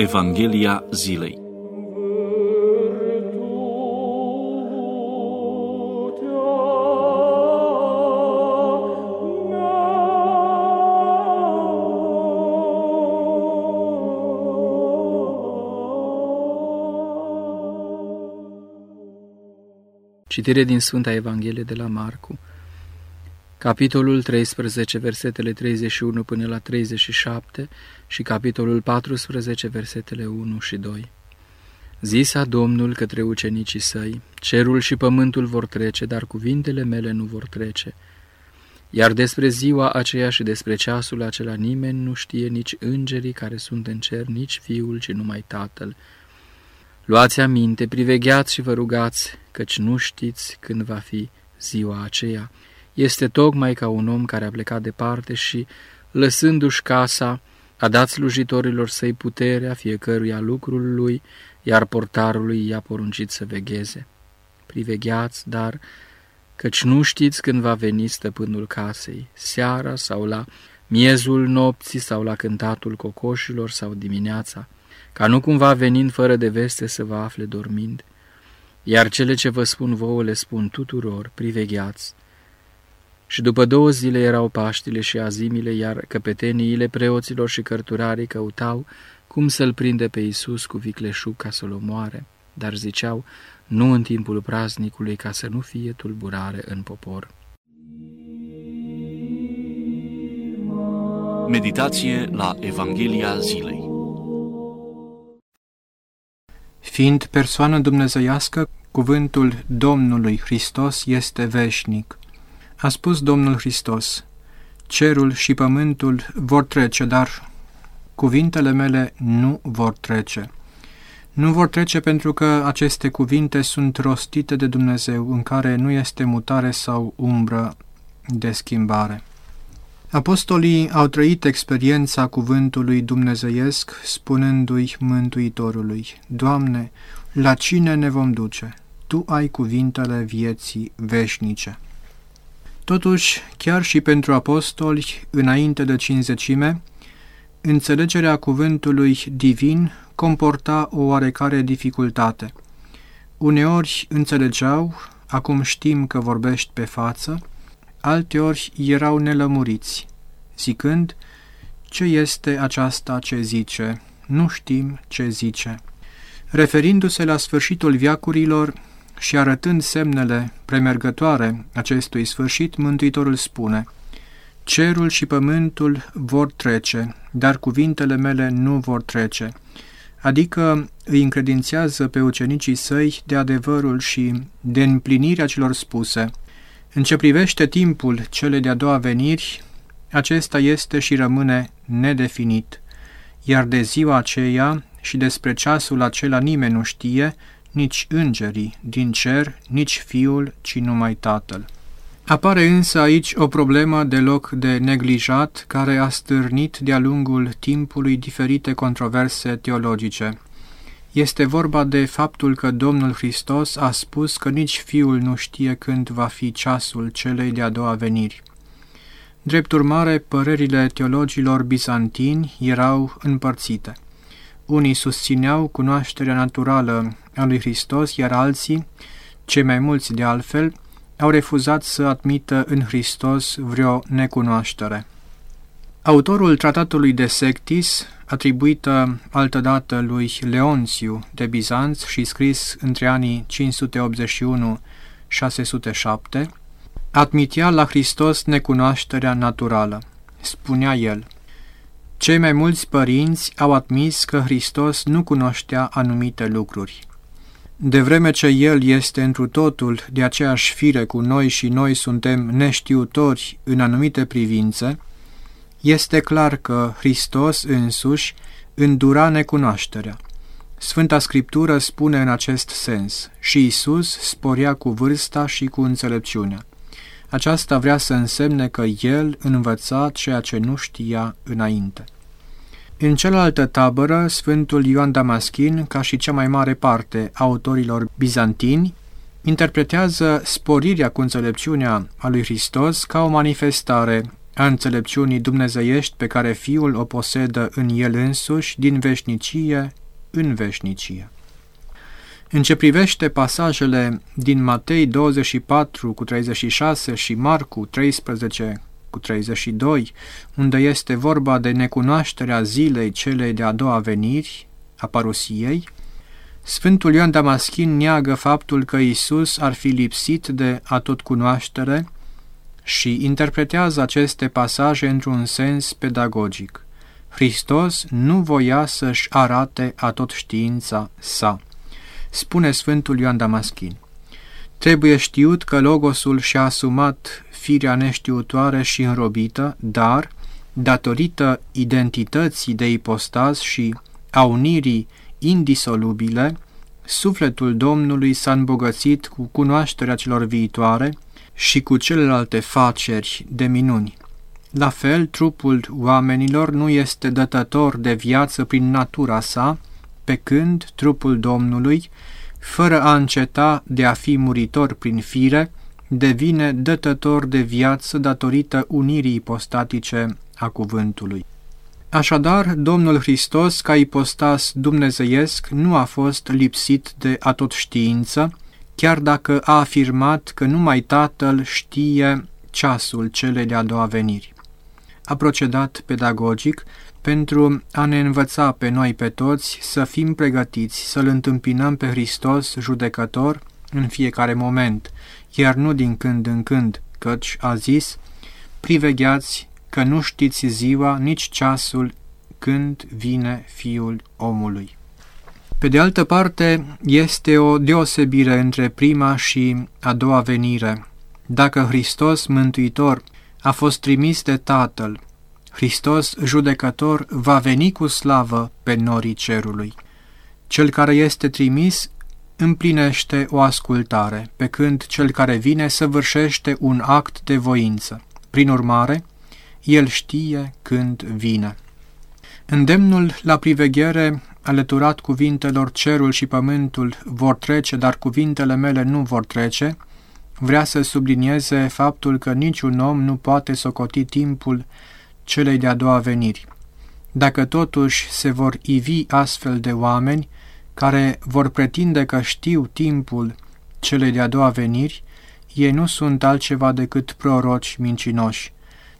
Evanghelia zilei. Citire din Sfânta Evanghelie de la Marcu, capitolul 13, versetele 31 până la 37 și capitolul 14, versetele 1 și 2. Zisa Domnul către ucenicii săi, cerul și pământul vor trece, dar cuvintele mele nu vor trece. Iar despre ziua aceea și despre ceasul acela nimeni nu știe nici îngerii care sunt în cer, nici fiul, ci numai tatăl. Luați aminte, privegheați și vă rugați, căci nu știți când va fi ziua aceea. Este tocmai ca un om care a plecat departe și, lăsându-și casa, a dat slujitorilor săi puterea fiecăruia lucrul lui, iar portarului i-a poruncit să vegheze. Privegheați, dar, căci nu știți când va veni stăpânul casei, seara sau la miezul nopții sau la cântatul cocoșilor sau dimineața, ca nu cumva venind fără de veste să vă afle dormind. Iar cele ce vă spun vouă le spun tuturor, privegheați. Și după două zile erau Paștile și azimile, iar căpeteniile preoților și cărturarii căutau cum să-l prinde pe Iisus cu vicleșug ca să-l omoare, dar ziceau, nu în timpul praznicului, ca să nu fie tulburare în popor. Meditație la Evanghelia zilei Fiind persoană dumnezeiască, cuvântul Domnului Hristos este veșnic. A spus Domnul Hristos, cerul și pământul vor trece, dar cuvintele mele nu vor trece. Nu vor trece pentru că aceste cuvinte sunt rostite de Dumnezeu, în care nu este mutare sau umbră de schimbare. Apostolii au trăit experiența cuvântului dumnezeiesc, spunându-i Mântuitorului, Doamne, la cine ne vom duce? Tu ai cuvintele vieții veșnice. Totuși, chiar și pentru apostoli, înainte de cinzecime, înțelegerea cuvântului divin comporta o oarecare dificultate. Uneori înțelegeau, acum știm că vorbești pe față, alteori erau nelămuriți, zicând, ce este aceasta ce zice? Nu știm ce zice. Referindu-se la sfârșitul viacurilor și arătând semnele premergătoare acestui sfârșit, Mântuitorul spune, Cerul și pământul vor trece, dar cuvintele mele nu vor trece, adică îi încredințează pe ucenicii săi de adevărul și de împlinirea celor spuse – în ce privește timpul cele de-a doua veniri, acesta este și rămâne nedefinit, iar de ziua aceea și despre ceasul acela nimeni nu știe, nici îngerii din cer, nici fiul, ci numai tatăl. Apare însă aici o problemă deloc de neglijat care a stârnit de-a lungul timpului diferite controverse teologice. Este vorba de faptul că Domnul Hristos a spus că nici Fiul nu știe când va fi ceasul celei de-a doua veniri. Drept urmare, părerile teologilor bizantini erau împărțite. Unii susțineau cunoașterea naturală a lui Hristos, iar alții, cei mai mulți de altfel, au refuzat să admită în Hristos vreo necunoaștere. Autorul tratatului de Sectis, atribuită altădată lui Leonțiu de Bizanț și scris între anii 581-607, admitea la Hristos necunoașterea naturală. Spunea el, Cei mai mulți părinți au admis că Hristos nu cunoștea anumite lucruri. De vreme ce El este întru totul de aceeași fire cu noi și noi suntem neștiutori în anumite privințe, este clar că Hristos însuși îndura necunoașterea. Sfânta Scriptură spune în acest sens, și Isus sporia cu vârsta și cu înțelepciunea. Aceasta vrea să însemne că El învăța ceea ce nu știa înainte. În cealaltă tabără, Sfântul Ioan Damaschin, ca și cea mai mare parte a autorilor bizantini, interpretează sporirea cu înțelepciunea a lui Hristos ca o manifestare a înțelepciunii dumnezeiești pe care Fiul o posedă în El însuși, din veșnicie în veșnicie. În ce privește pasajele din Matei 24 cu 36 și Marcu 13 cu 32, unde este vorba de necunoașterea zilei celei de-a doua veniri, a parusiei, Sfântul Ioan Damaschin neagă faptul că Isus ar fi lipsit de atotcunoaștere și interpretează aceste pasaje într-un sens pedagogic. Hristos nu voia să-și arate atot știința sa. Spune Sfântul Ioan Damaschin. Trebuie știut că Logosul și-a asumat firea neștiutoare și înrobită, dar, datorită identității de ipostaz și a unirii indisolubile, sufletul Domnului s-a îmbogățit cu cunoașterea celor viitoare și cu celelalte faceri de minuni. La fel, trupul oamenilor nu este dătător de viață prin natura sa, pe când trupul Domnului, fără a înceta de a fi muritor prin fire, devine dătător de viață datorită unirii ipostatice a cuvântului. Așadar, Domnul Hristos, ca ipostas dumnezeiesc, nu a fost lipsit de atot știință, chiar dacă a afirmat că numai Tatăl știe ceasul celei de-a doua veniri. A procedat pedagogic pentru a ne învăța pe noi pe toți să fim pregătiți să-L întâmpinăm pe Hristos judecător în fiecare moment, iar nu din când în când, căci a zis, privegheați că nu știți ziua, nici ceasul când vine Fiul omului. Pe de altă parte, este o deosebire între prima și a doua venire. Dacă Hristos, Mântuitor, a fost trimis de Tatăl, Hristos, judecător, va veni cu slavă pe norii cerului. Cel care este trimis împlinește o ascultare, pe când cel care vine săvârșește un act de voință. Prin urmare, el știe când vine. Îndemnul la priveghere, alăturat cuvintelor cerul și pământul vor trece, dar cuvintele mele nu vor trece, vrea să sublinieze faptul că niciun om nu poate socoti timpul celei de-a doua veniri. Dacă totuși se vor ivi astfel de oameni care vor pretinde că știu timpul celei de-a doua veniri, ei nu sunt altceva decât proroci mincinoși.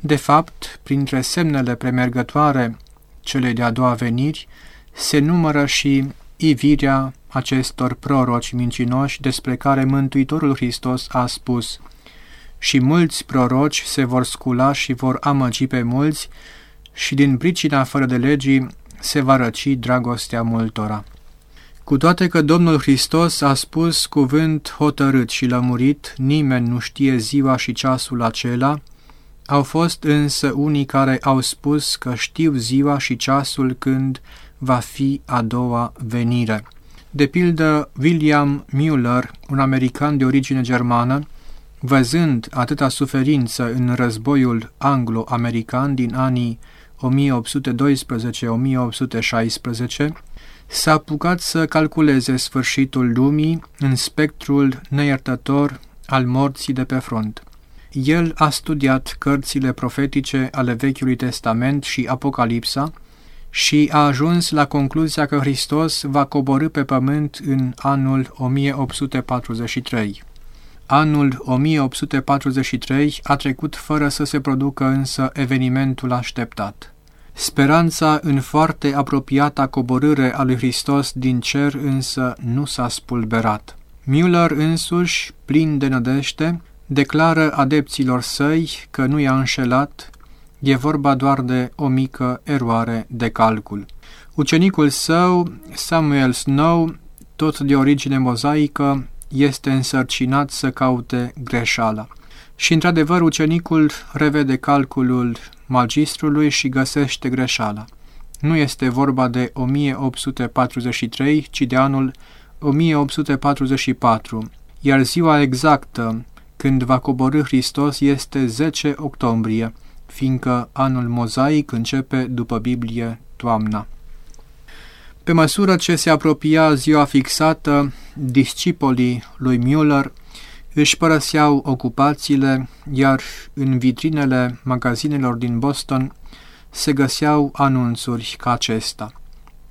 De fapt, printre semnele premergătoare celei de-a doua veniri, se numără și ivirea acestor proroci mincinoși despre care Mântuitorul Hristos a spus și mulți proroci se vor scula și vor amăgi pe mulți și din pricina fără de legii se va răci dragostea multora. Cu toate că Domnul Hristos a spus cuvânt hotărât și lămurit, nimeni nu știe ziua și ceasul acela, au fost însă unii care au spus că știu ziua și ceasul când va fi a doua venire. De pildă, William Müller, un american de origine germană, văzând atâta suferință în războiul anglo-american din anii 1812-1816, s-a apucat să calculeze sfârșitul lumii în spectrul neiertător al morții de pe front. El a studiat cărțile profetice ale Vechiului Testament și Apocalipsa și a ajuns la concluzia că Hristos va coborâ pe pământ în anul 1843. Anul 1843 a trecut fără să se producă însă evenimentul așteptat. Speranța în foarte apropiata coborâre a lui Hristos din cer însă nu s-a spulberat. Müller însuși, plin de nădește, declară adepților săi că nu i-a înșelat, e vorba doar de o mică eroare de calcul. Ucenicul său, Samuel Snow, tot de origine mozaică, este însărcinat să caute greșeala. Și, într-adevăr, ucenicul revede calculul magistrului și găsește greșeala. Nu este vorba de 1843, ci de anul 1844, iar ziua exactă când va coborâ Hristos este 10 octombrie, fiindcă anul mozaic începe după Biblie toamna. Pe măsură ce se apropia ziua fixată, discipolii lui Müller își părăseau ocupațiile, iar în vitrinele magazinelor din Boston se găseau anunțuri ca acesta.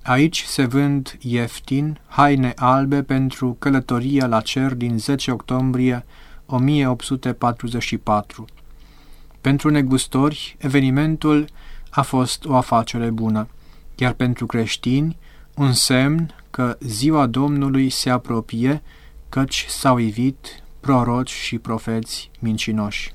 Aici se vând ieftin haine albe pentru călătoria la cer din 10 octombrie 1844. Pentru negustori, evenimentul a fost o afacere bună, iar pentru creștini, un semn că ziua Domnului se apropie, căci s-au ivit proroci și profeți mincinoși.